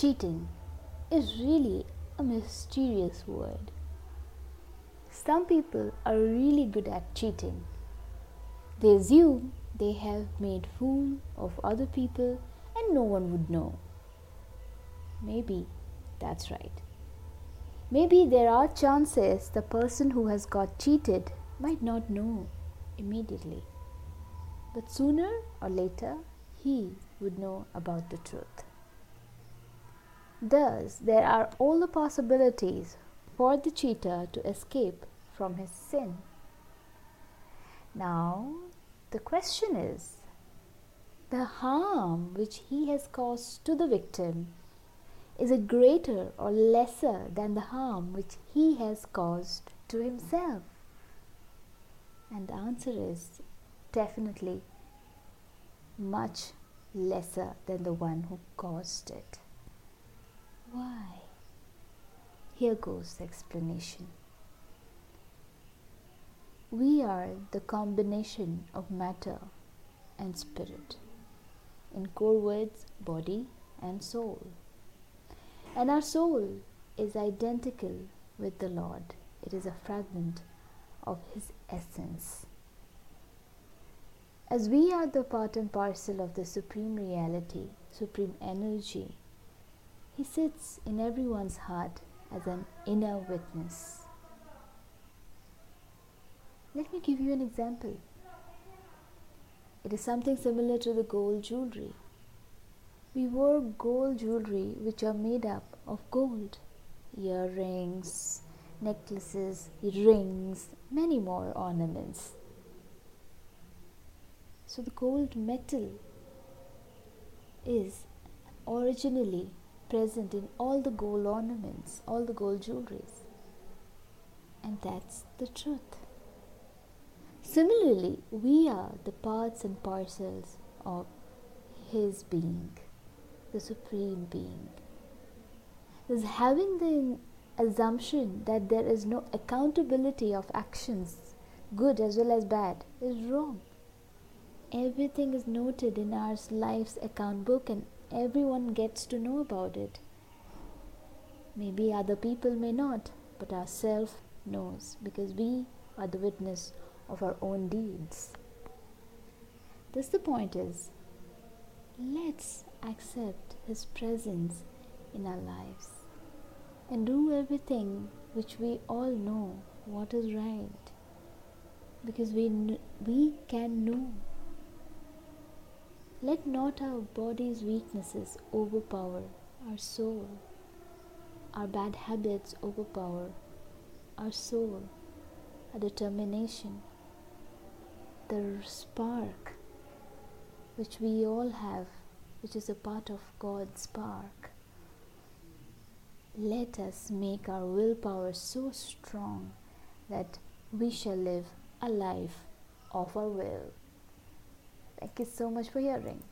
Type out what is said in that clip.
cheating is really a mysterious word. Some people are really good at cheating. They assume they have made fool of other people and no one would know. Maybe that's right. Maybe there are chances the person who has got cheated might not know immediately. But sooner or later, he would know about the truth. Thus, there are all the possibilities for the cheater to escape from his sin. Now, the question is the harm which he has caused to the victim is it greater or lesser than the harm which he has caused to himself? And the answer is definitely much lesser than the one who caused it. Why? Here goes the explanation. We are the combination of matter and spirit. In core words, body and soul. And our soul is identical with the Lord, it is a fragment of His essence. As we are the part and parcel of the Supreme Reality, Supreme Energy, He sits in everyone's heart as an inner witness. Let me give you an example. It is something similar to the gold jewelry. We wore gold jewelry which are made up of gold earrings, necklaces, rings, many more ornaments. So, the gold metal is originally present in all the gold ornaments, all the gold jewelries. And that's the truth. Similarly, we are the parts and parcels of His being, the Supreme Being. Is having the assumption that there is no accountability of actions, good as well as bad, is wrong. Everything is noted in our life's account book and everyone gets to know about it. Maybe other people may not, but our self knows because we are the witness of our own deeds. Thus, the point is let's accept His presence in our lives and do everything which we all know what is right because we, we can know. Let not our body's weaknesses overpower our soul, our bad habits overpower our soul, our determination the spark which we all have, which is a part of God's spark. Let us make our willpower so strong that we shall live a life of our will. Thank you so much for hearing.